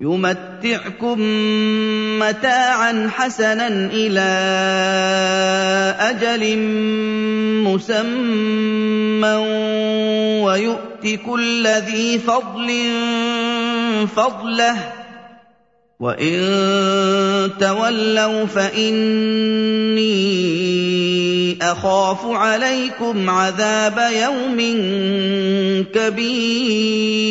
يمتعكم متاعا حسنا إلى أجل مسمى ويؤت كل ذي فضل فضله وإن تولوا فإني أخاف عليكم عذاب يوم كبير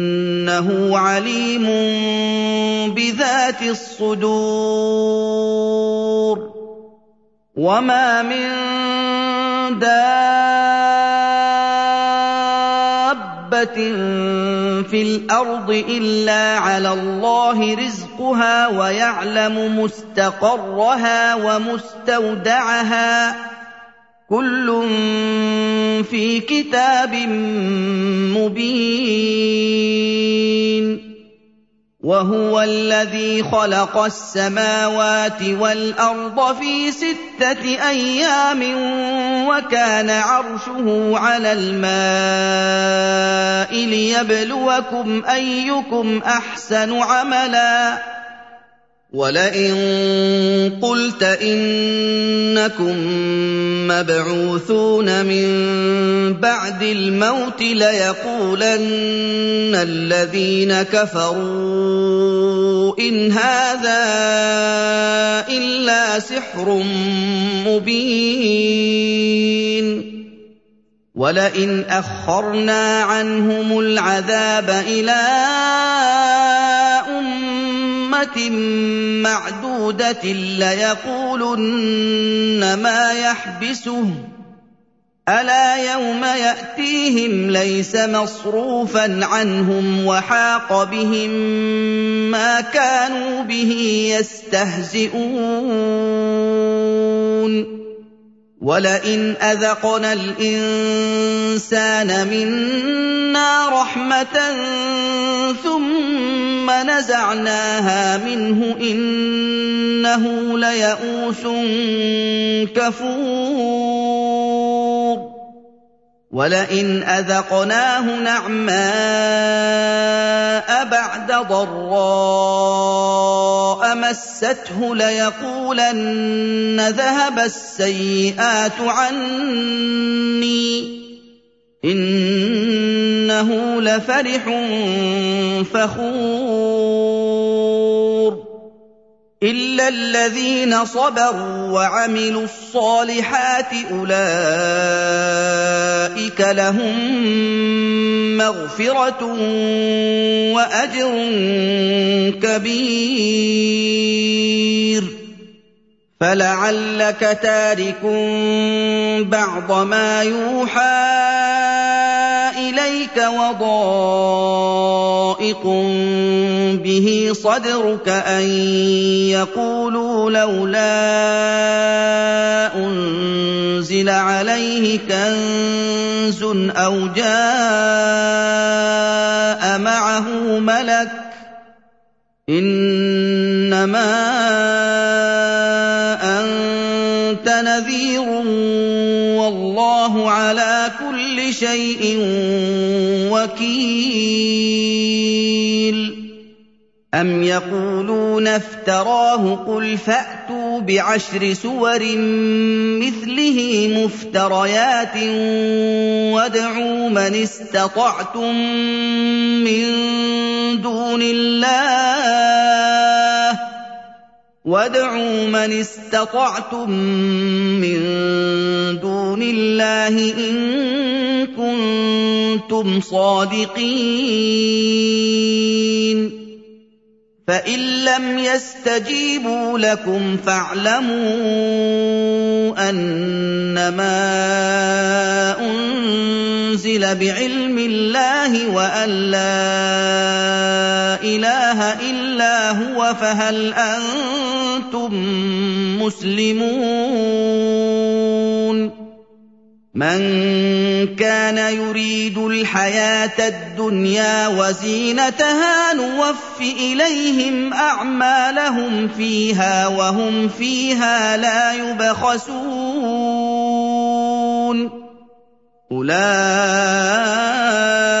إنه عليم بذات الصدور. وما من دابة في الأرض إلا على الله رزقها ويعلم مستقرها ومستودعها. كل في كتاب مبين وهو الذي خلق السماوات والأرض في ستة أيام وكان عرشه على الماء ليبلوكم أيكم أحسن عملا ولئن قلت انكم مبعوثون من بعد الموت ليقولن الذين كفروا ان هذا الا سحر مبين ولئن اخرنا عنهم العذاب إلى معدودة ليقولن ما يحبسه. ألا يوم يأتيهم ليس مصروفا عنهم وحاق بهم ما كانوا به يستهزئون. ولئن أذقنا الإنسان منا رحمة ثم نزعناها منه إنه ليئوس كفور. ولئن أذقناه نعماء بعد ضراء مسته ليقولن ذهب السيئات عني. إنه لفرح فخور. إلا الذين صبروا وعملوا الصالحات أولئك لهم مغفرة وأجر كبير. فلعلك تارك بعض ما يوحى ذَٰلِكَ وَضَائِقٌ بِهِ صَدْرُكَ أَن يَقُولُوا لَوْلَا أُنزِلَ عَلَيْهِ كَنزٌ أَوْ جَاءَ مَعَهُ مَلَكٌ ۚ إِنَّمَا أَنتَ نَذِيرٌ وَاللَّهُ عَلَىٰ كُلِّ شَيْءٍ أَمْ يَقُولُونَ افْتَرَاهُ ۖ قُلْ فَأْتُوا بِعَشْرِ سُوَرٍ مِّثْلِهِ مُفْتَرَيَاتٍ وَادْعُوا مَنِ اسْتَطَعْتُم مِّن دُونِ اللَّهِ وادعوا من استطعتم من دون الله ان كنتم صادقين فإن لم يستجيبوا لكم فاعلموا أنما أنزل بعلم الله وأن لا إله إلا هو فهل أنتم مسلمون مَن كَانَ يُرِيدُ الْحَيَاةَ الدُّنْيَا وَزِينَتَهَا نُوَفِّ إِلَيْهِمْ أَعْمَالَهُمْ فِيهَا وَهُمْ فِيهَا لَا يُبْخَسُونَ. أُولَٰئِكَ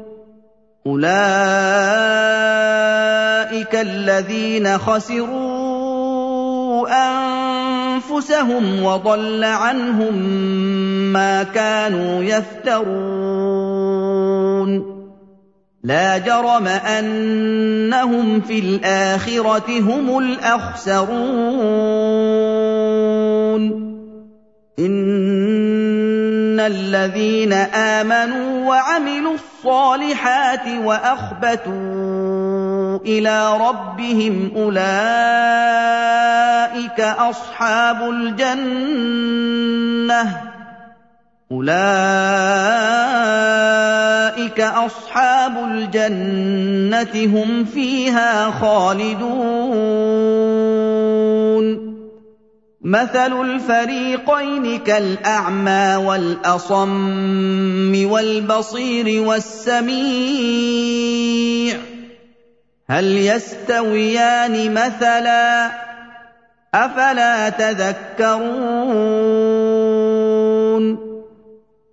اولئك الذين خسروا انفسهم وضل عنهم ما كانوا يفترون لا جرم انهم في الاخره هم الاخسرون ان الذين امنوا وعملوا وأخبتوا إلى ربهم أولئك أصحاب الجنة. أُولَٰئِكَ أَصْحَابُ الْجَنَّةِ هُمْ فِيهَا خَالِدُونَ. مَثَلُ الْفَرِيقَيْنِ كَالْأَعْمَىٰ وَالْأَصَمِّ وَالْبَصِيرِ وَالسَّمِيعِ ۚ. هَلْ يَسْتَوِيَانِ مَثَلًا ۚ؟ أَفَلَا تَذَكَّرُونَ؟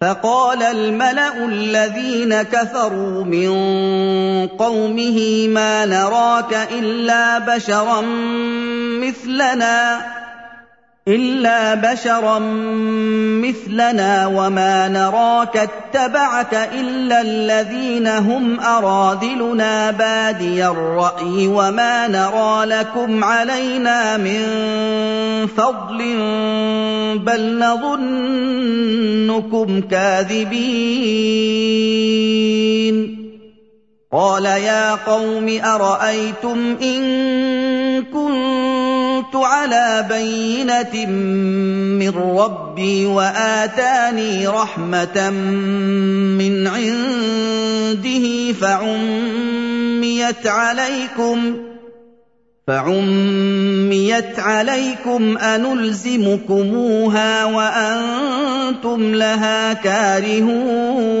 فقال الملأ الذين كفروا من قومه ما نراك إلا بشرا مثلنا. إلا بشرا مثلنا وما نراك اتبعك إلا الذين هم أرادلنا بادي الرأي وما نرى لكم علينا من فضل بل نظنكم كاذبين قال يا قوم أرأيتم إن كنت على بينة من ربي وآتاني رحمة من عنده فعميت عليكم فعميت عليكم أنلزمكموها وأنتم لها كارهون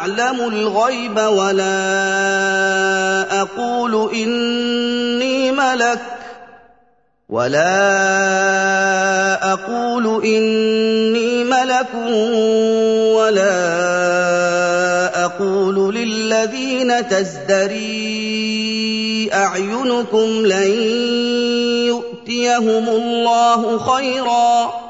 أَعْلَمُ الْغَيْبَ وَلَا أَقُولُ إِنِّي مَلَكٌ وَلَا أَقُولُ إِنِّي مَلَكٌ وَلَا أَقُولُ لِلَّذِينَ تَزْدَرِي أَعْيُنُكُمْ لَن يُؤْتِيَهُمُ اللَّهُ خَيْرًا ۖ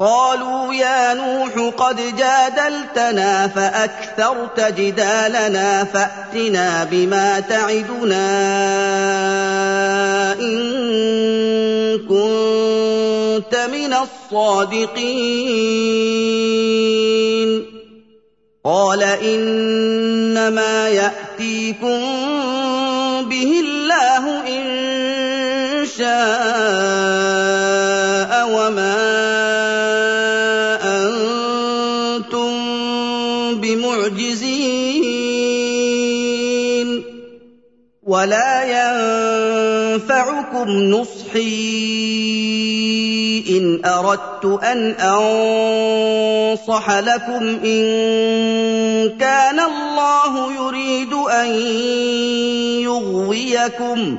قَالُوا يَا نُوحُ قَدْ جَادَلْتَنَا فَأَكْثَرْتَ جِدَالَنَا فَأْتِنَا بِمَا تَعِدُنَا إِن كُنتَ مِنَ الصَّادِقِينَ. قَالَ إِنَّمَا يَأْتِيكُم بِهِ شَاءَ وَمَا أَنتُم بِمُعْجِزِينَ وَلَا يَنفَعُكُمْ نُصْحِي إِنْ أَرَدتُّ أَنْ أَنصَحَ لَكُمْ إِن كَانَ اللَّهُ يُرِيدُ أَن يُغْوِيَكُمْ ۚ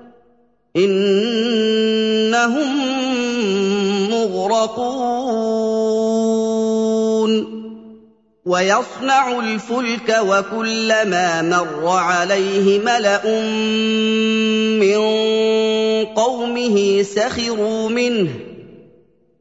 إِنَّهُم مُّغْرَقُونَ. وَيَصْنَعُ الْفُلْكَ وَكُلَّمَا مَرَّ عَلَيْهِ مَلَأٌ مِّن قَوْمِهِ سَخِرُوا مِنْهُ.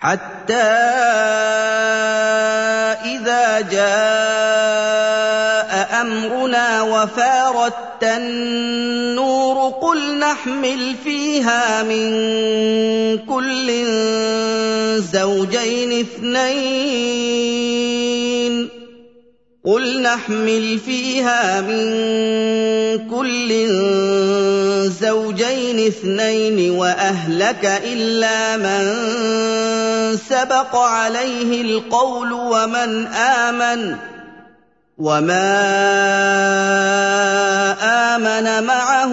حتى إذا جاء أمرنا وفارت النور قل نحمل فيها من كل زوجين اثنين. قل نحمل فيها من كل زوجين اثنين واهلك الا من سبق عليه القول ومن امن وما امن معه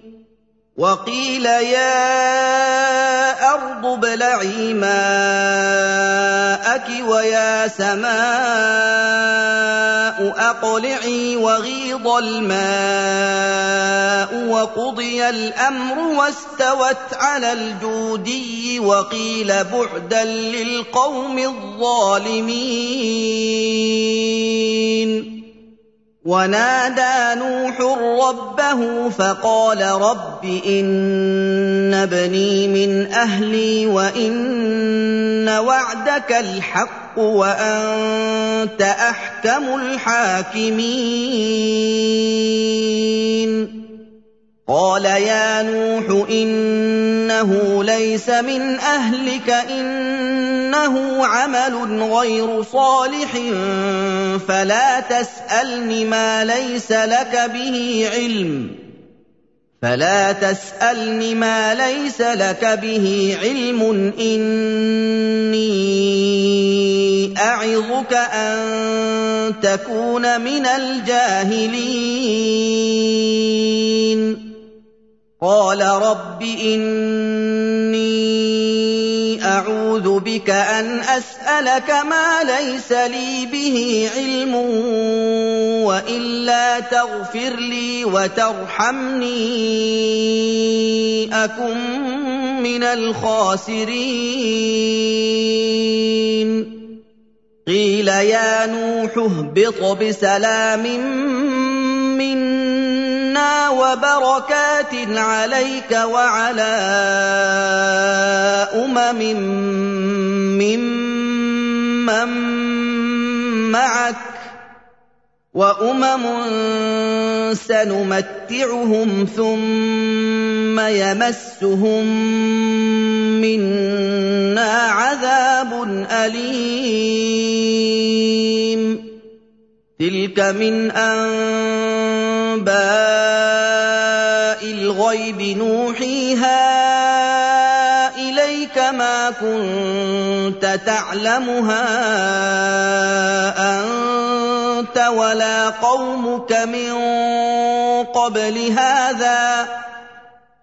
وقيل يا أرض ابلعي ماءك ويا سماء أقلعي وغيض الماء وقضي الأمر واستوت على الجودي وقيل بعدا للقوم الظالمين. ونادى نوح ربه فقال رب إن ابني من أهلي وإن وعدك الحق وأنت أحكم الحاكمين. قال يا نوح إنه ليس من أهلك إنه عمل غير صالح فلا تسألني ما ليس لك به علم. فلا تسألني ما ليس لك به علم إني أعظك أن تكون من الجاهلين. قال رب إني أعوذ بك أن أسألك ما ليس لي به علم وإلا تغفر لي وترحمني أكن من الخاسرين. قيل يا نوح اهبط بسلام منا وَبَرَكَاتٍ عَلَيْكَ وَعَلَىٰ أُمَمٍ مِّمَّن مَّعَكَ ۚ وَأُمَمٌ سَنُمَتِّعُهُمْ ثُمَّ يَمَسُّهُم مِّنَّا عَذَابٌ أَلِيمٌ تِلْكَ مِنْ أَنبَاءِ الْغَيْبِ نُوحِيهَا إِلَيْكَ ۖ مَا كُنتَ تَعْلَمُهَا أَنتَ وَلَا قَوْمُكَ مِن قَبْلِ هَٰذَا ۖ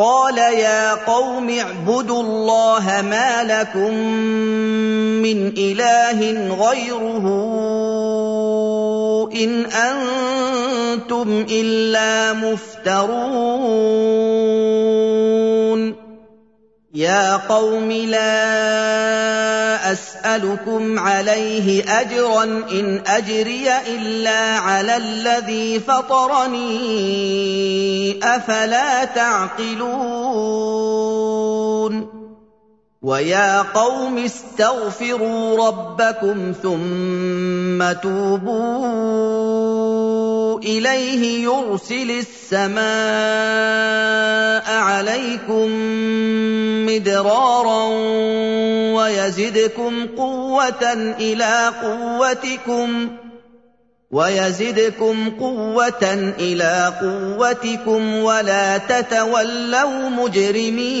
قَالَ يَا قَوْمِ اعْبُدُوا اللَّهَ مَا لَكُم مِّنْ إِلَٰهٍ غَيْرُهُ إِنْ أَنتُمْ إِلَّا مُفْتَرُونَ. يَا قَوْمِ لَا أَسْأَلُكُمْ عَلَيْهِ أَجْرًا ۖ إِنْ أَجْرِيَ إِلَّا عَلَى الَّذِي فَطَرَنِي ۚ أَفَلَا تَعْقِلُونَ وَيَا قَوْمِ اسْتَغْفِرُوا رَبَّكُمْ ثُمَّ تُوبُوا إِلَيْهِ يُرْسِلِ السَّمَاءَ عَلَيْكُم مِّدْرَارًا وَيَزِدْكُمْ قُوَّةً إِلَىٰ قُوَّتِكُمْ وَلَا تَتَوَلَّوْا مُجْرِمِينَ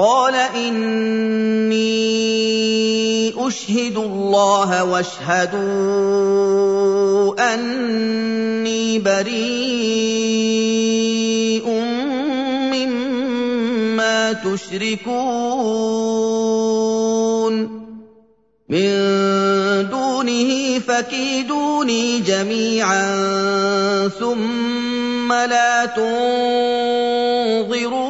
قَالَ إِنِّي أُشْهِدُ اللَّهَ وَاشْهَدُوا أَنِّي بَرِيءٌ مِّمَّا تُشْرِكُونَ. مِن دُونِهِ فَكِيدُونِي جَمِيعًا ثُمَّ لَا تُنظِرُونِ.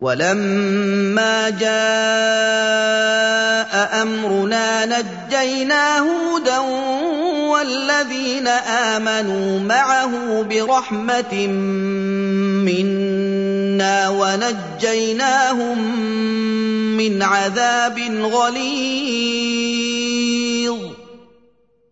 وَلَمَّا جَاءَ أَمْرُنَا نَجَّيْنَا هُودًا وَالَّذِينَ آمَنُوا مَعَهُ بِرَحْمَةٍ مِّنَّا وَنَجَّيْنَاهُم مِّنْ عَذَابٍ غَلِيظٍ.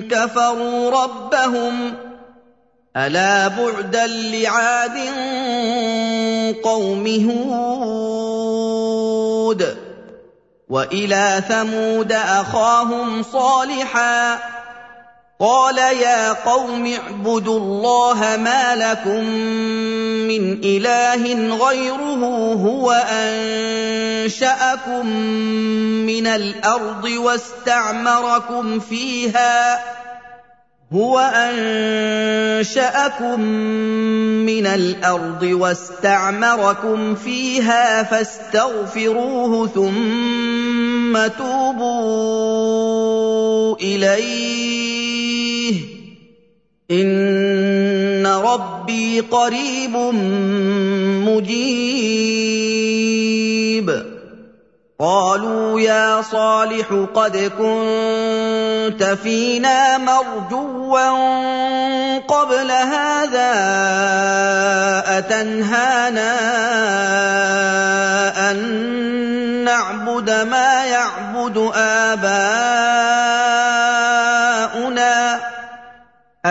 كفروا ربهم ألا بعدا لعاد قوم هود وإلى ثمود أخاهم صالحا قال يا قوم اعبدوا الله ما لكم من إله غيره هو أنشأكم من الأرض واستعمركم فيها هو أنشأكم من الأرض واستعمركم فيها فاستغفروه ثم توبوا إليه ان ربي قريب مجيب. قالوا يا صالح قد كنت فينا مرجوا قبل هذا اتنهانا ان نعبد ما يعبد اباؤنا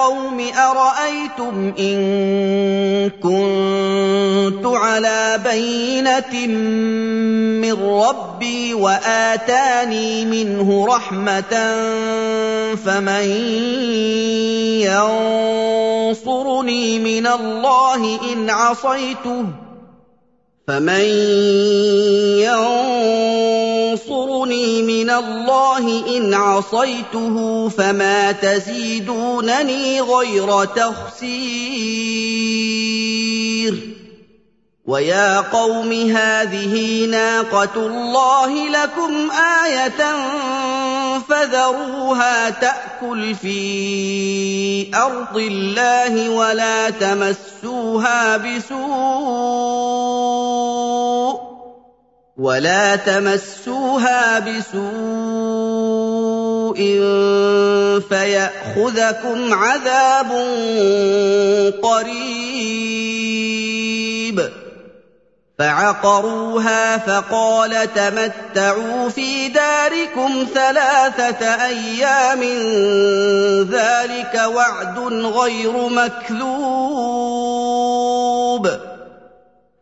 قوم أرأيتم إن كنت على بينة من ربي وآتاني منه رحمة فمن ينصرني من الله إن عصيته فمن ينصرني من الله ان عصيته فما تزيدونني غير تخسير ويا قوم هذه ناقه الله لكم إيه فذروها تاكل في ارض الله ولا تمسوها بسوء ولا تمسوها بسوء فياخذكم عذاب قريب فعقروها فقال تمتعوا في داركم ثلاثة أيام ذلك وعد غير مكذوب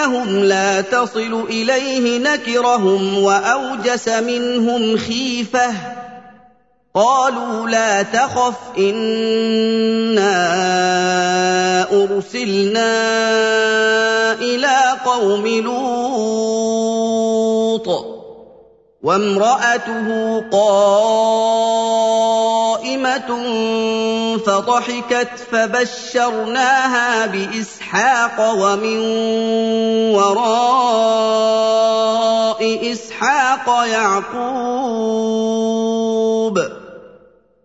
أيديهم لا تصل إليه نكرهم وأوجس منهم خيفة. قالوا لا تخف إنا أرسلنا إلى قوم لوط. وامرأته قائمة قائمه فضحكت فبشرناها بإسحاق ومن وراء إسحاق يعقوب.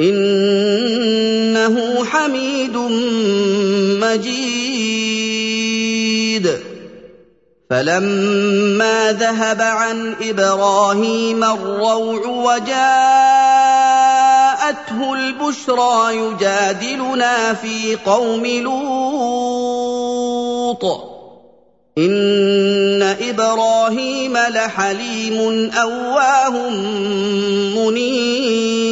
إِنَّهُ حَمِيدٌ مَّجِيدٌ. فَلَمَّا ذَهَبَ عَنْ إِبْرَاهِيمَ الرَّوْعُ وَجَاءَتْهُ الْبُشْرَىٰ يُجَادِلُنَا فِي قَوْمِ لُوطٍ. إِنَّ إِبْرَاهِيمَ لَحَلِيمٌ أَوَّاهٌ مُّنِيبٌ.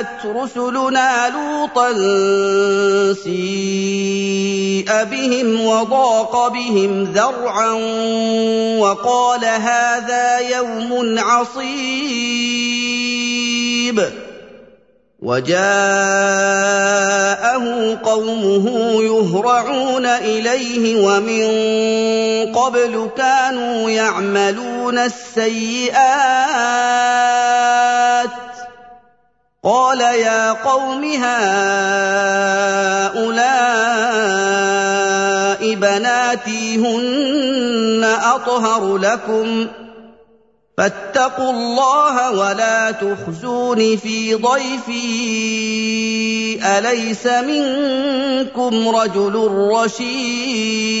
جَاءَتْ رُسُلُنَا لُوطًا سِيءَ بِهِمْ وَضَاقَ بِهِمْ ذَرْعًا وَقَالَ هَٰذَا يَوْمٌ عَصِيبٌ. وَجَاءَهُ قَوْمُهُ يُهْرَعُونَ إِلَيْهِ وَمِن قَبْلُ كَانُوا يَعْمَلُونَ السَّيِّئَاتِ. قَالَ يَا قَوْمِ هَٰؤُلَاءِ بَنَاتِي هُنَّ أَطْهَرُ لَكُمْ ۖ فاتقوا الله ولا تخزون في ضيفي أليس منكم رجل رشيد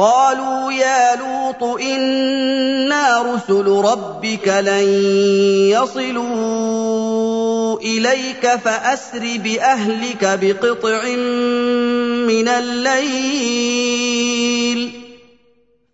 قالوا يا لوط إنا رسل ربك لن يصلوا إليك فأسر بأهلك بقطع من الليل.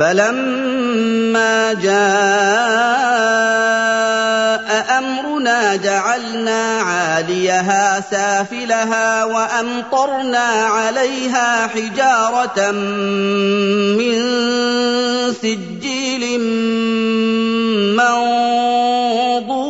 فَلَمَّا جَاءَ أَمْرُنَا جَعَلْنَا عَالِيَهَا سَافِلَهَا وَأَمْطَرْنَا عَلَيْهَا حِجَارَةً مِّن سِجِّيلٍ مَّنضُودٍ.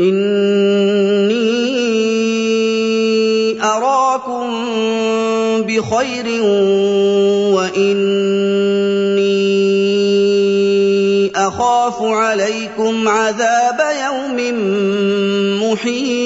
إِنِّي أَرَاكُم بِخَيْرٍ وَإِنِّي أَخَافُ عَلَيْكُمْ عَذَابَ يَوْمٍ مُّحِيطٍ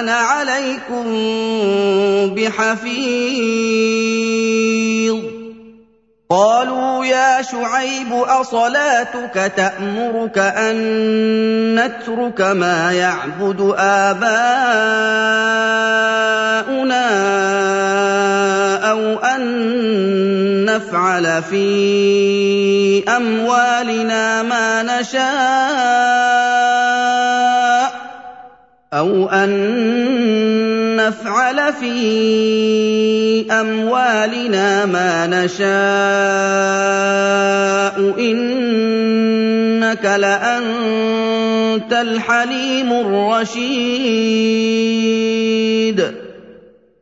أَنَا عَلَيْكُم بِحَفِيظٍ. قَالُوا يَا شُعَيْبُ أَصَلَاتُكَ تَأْمُرُكَ أَن نَّتْرُكَ مَا يَعْبُدُ آبَاؤُنَا أَوْ أَن نَّفْعَلَ فِي أَمْوَالِنَا مَا نَشَاءُ. أَوْ أَن نَّفْعَلَ فِي أَمْوَالِنَا مَا نَشَاءُ ۖ إِنَّكَ لَأَنتَ الْحَلِيمُ الرَّشِيدُ.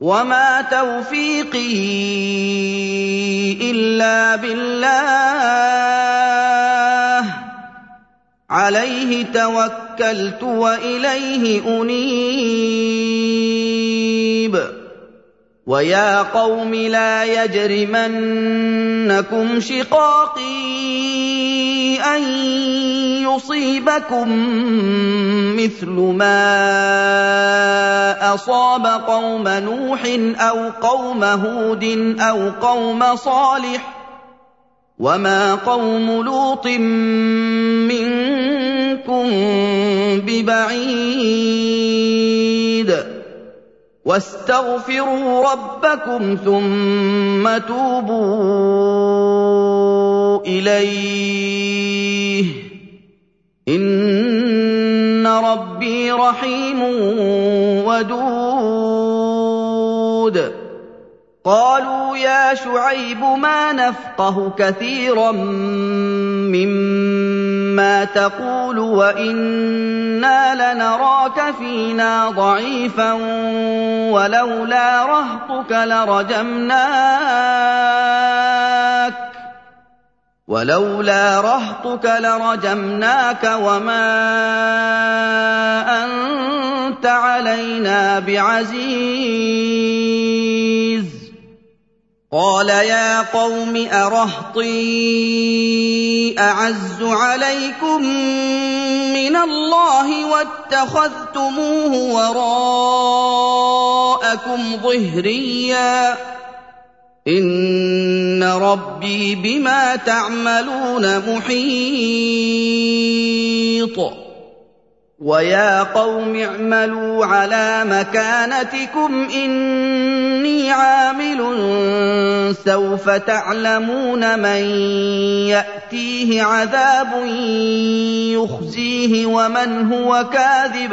وَمَا تَوْفِيقِي إِلَّا بِاللَّهِ ۚ عَلَيْهِ تَوَكَّلْتُ وَإِلَيْهِ أُنِيبُ وَيَا قَوْمِ لَا يَجْرِمَنَّكُمْ شِقَاقِي أَن يُصِيبَكُم مِّثْلُ مَا أَصَابَ قَوْمَ نُوحٍ أَوْ قَوْمَ هُودٍ أَوْ قَوْمَ صَالِحٍ ۚ وَمَا قَوْمُ لُوطٍ مِّنكُم بِبَعِيدٍ وَاسْتَغْفِرُوا رَبَّكُمْ ثُمَّ تُوبُوا إِلَيْهِ ۚ. إِنَّ رَبِّي رَحِيمٌ وَدُودٌ. قَالُوا يَا شُعَيْبُ مَا نَفْقَهُ كَثِيرًا مِّمَّا تَقُولُ وَإِنَّا لَنَرَاكَ فِينَا ضَعِيفًا وَلَوْلَا رَهْطُكَ لَرَجَمْنَاكَ وَلَوْلَا رَهْطُكَ لَرَجَمْنَاكَ وَمَا أَنتَ عَلَيْنَا بِعَزِيزٍ قَالَ يَا قَوْمِ أَرَهْطِي أَعَزُّ عَلَيْكُم مِّنَ اللَّهِ وَاتَّخَذْتُمُوهُ وَرَاءَكُمْ ظِهْرِيًّا ۖ. إِنَّ رَبِّي بِمَا تَعْمَلُونَ مُحِيطٌ. وَيَا قَوْمِ اعْمَلُوا عَلَىٰ مَكَانَتِكُمْ إِنِّي عَامِلٌ ۖ سَوْفَ تَعْلَمُونَ مَن يَأْتِيهِ عَذَابٌ يُخْزِيهِ وَمَنْ هُوَ كَاذِبٌ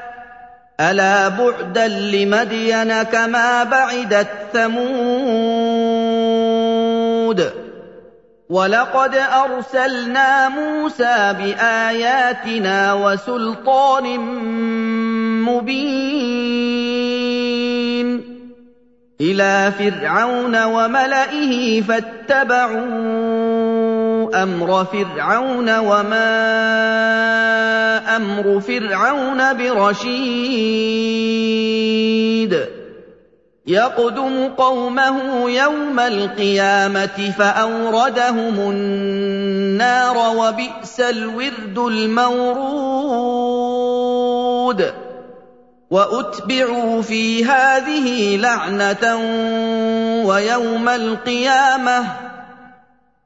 أَلَا بُعْدًا لِّمَدْيَنَ كَمَا بَعِدَتْ ثَمُودُ وَلَقَدْ أَرْسَلْنَا مُوسَىٰ بِآيَاتِنَا وَسُلْطَانٍ مُّبِينٍ إِلَىٰ فِرْعَوْنَ وَمَلَئِهِ فَاتَّبَعُوا أَمْرَ فِرْعَوْنَ ۖ وَمَا أَمْرُ فِرْعَوْنَ بِرَشِيدٍ. يَقْدُمُ قَوْمَهُ يَوْمَ الْقِيَامَةِ فَأَوْرَدَهُمُ النَّارَ ۖ وَبِئْسَ الْوِرْدُ الْمَوْرُودُ. وَأُتْبِعُوا فِي هَٰذِهِ لَعْنَةً وَيَوْمَ الْقِيَامَةِ ۚ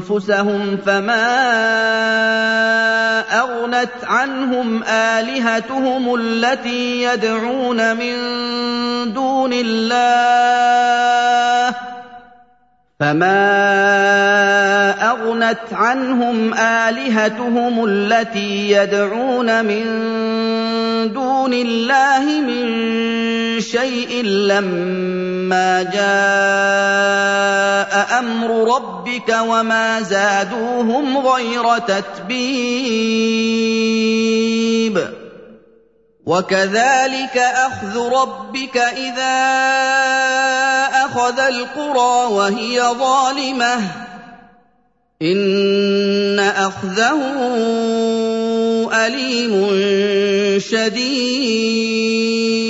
أَنفُسَهُمْ فَمَا أَغْنَتْ عَنْهُمْ آلِهَتُهُمُ الَّتِي يَدْعُونَ مِن دُونِ اللَّهِ. فَمَا أَغْنَتْ عَنْهُمْ آلِهَتُهُمُ الَّتِي يَدْعُونَ مِن دُونِ اللَّهِ مِن شَيْءٍ لَّمَّا جَاءَ أَمْرُ رَبِّكَ ۖ وَمَا زَادُوهُمْ غَيْرَ تَتْبِيبٍ. وَكَذَٰلِكَ أَخْذُ رَبِّكَ إِذَا أَخَذَ الْقُرَىٰ وَهِيَ ظَالِمَةٌ ۚ. إِنَّ أَخْذَهُ أَلِيمٌ شَدِيدٌ.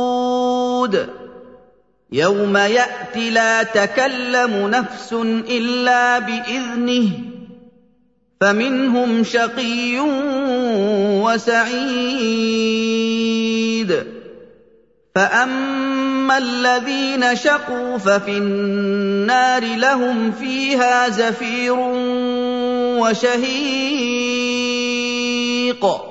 يَوْمَ يَأْتِ لَا تَكَلَّمُ نَفْسٌ إِلَّا بِإِذْنِهِ ۚ فَمِنْهُمْ شَقِيٌّ وَسَعِيدٌ. فَأَمَّا الَّذِينَ شَقُوا فَفِي النَّارِ لَهُمْ فِيهَا زَفِيرٌ وَشَهِيقٌ.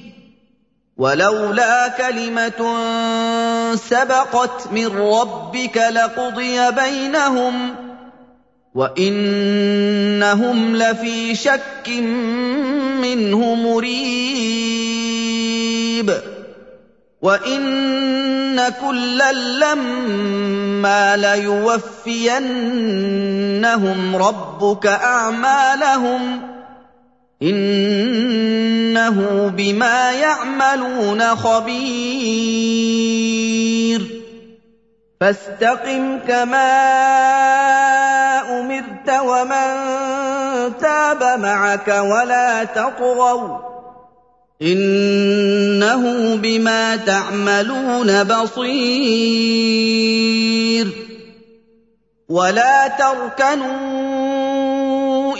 وَلَوْلَا كَلِمَةٌ سَبَقَتْ مِن رَّبِّكَ لَقُضِيَ بَيْنَهُمْ ۚ وَإِنَّهُمْ لَفِي شَكٍّ مِّنْهُ مُرِيبٍ وَإِنَّ كُلًّا لَّمَّا لَيُوَفِّيَنَّهُمْ رَبُّكَ أَعْمَالَهُمْ ۚ إِنَّهُ بِمَا يَعْمَلُونَ خَبِيرٌ. فَاسْتَقِمْ كَمَا أُمِرْتَ وَمَن تَابَ مَعَكَ وَلَا تَطْغَوْا ۚ. إِنَّهُ بِمَا تَعْمَلُونَ بَصِيرٌ. وَلَا تَرْكَنُوا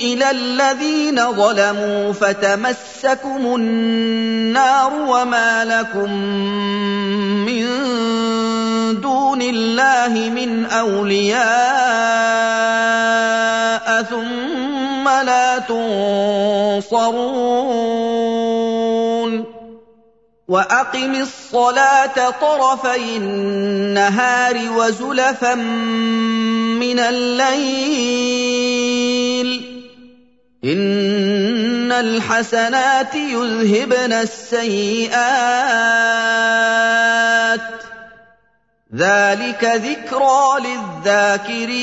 إِلَى الَّذِينَ ظَلَمُوا فَتَمَسَّكُمُ النَّارُ وَمَا لَكُم مِّن دُونِ اللَّهِ مِنْ أَوْلِيَاءَ ثُمَّ لَا تُنصَرُونَ وَأَقِمِ الصَّلَاةَ طَرَفَيِ النَّهَارِ وَزُلَفًا مِّنَ اللَّيْلِ ۚ إِنَّ الْحَسَنَاتِ يُذْهِبْنَ السَّيِّئَاتِ ۚ. ذَٰلِكَ ذِكْرَىٰ لِلذَّاكِرِينَ.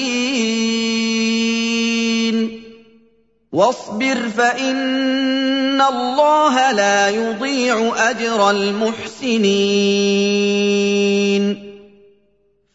وَاصْبِرْ فَإِنَّ اللَّهَ لَا يُضِيعُ أَجْرَ الْمُحْسِنِينَ.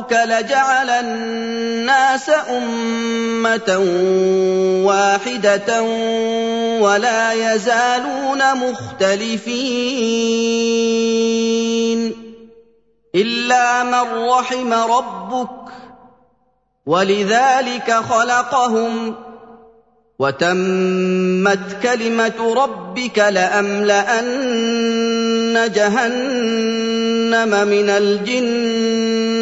رَبُّكَ لَجَعَلَ النَّاسَ أُمَّةً وَاحِدَةً وَلَا يَزَالُونَ مُخْتَلِفِينَ إِلَّا مَن رَّحِمَ رَبُّكَ ۚ وَلِذَٰلِكَ خَلَقَهُمْ ۗ وَتَمَّتْ كَلِمَةُ رَبِّكَ لَأَمْلَأَنَّ جَهَنَّمَ مِنَ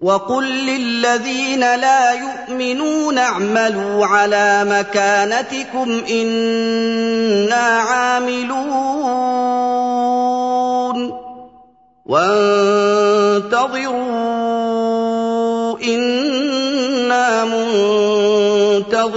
وَقُل لِّلَّذِينَ لَا يُؤْمِنُونَ اعْمَلُوا عَلَىٰ مَكَانَتِكُمْ إِنَّا عَامِلُونَ وَانتَظِرُوا إِنَّا مُنتَظِرُونَ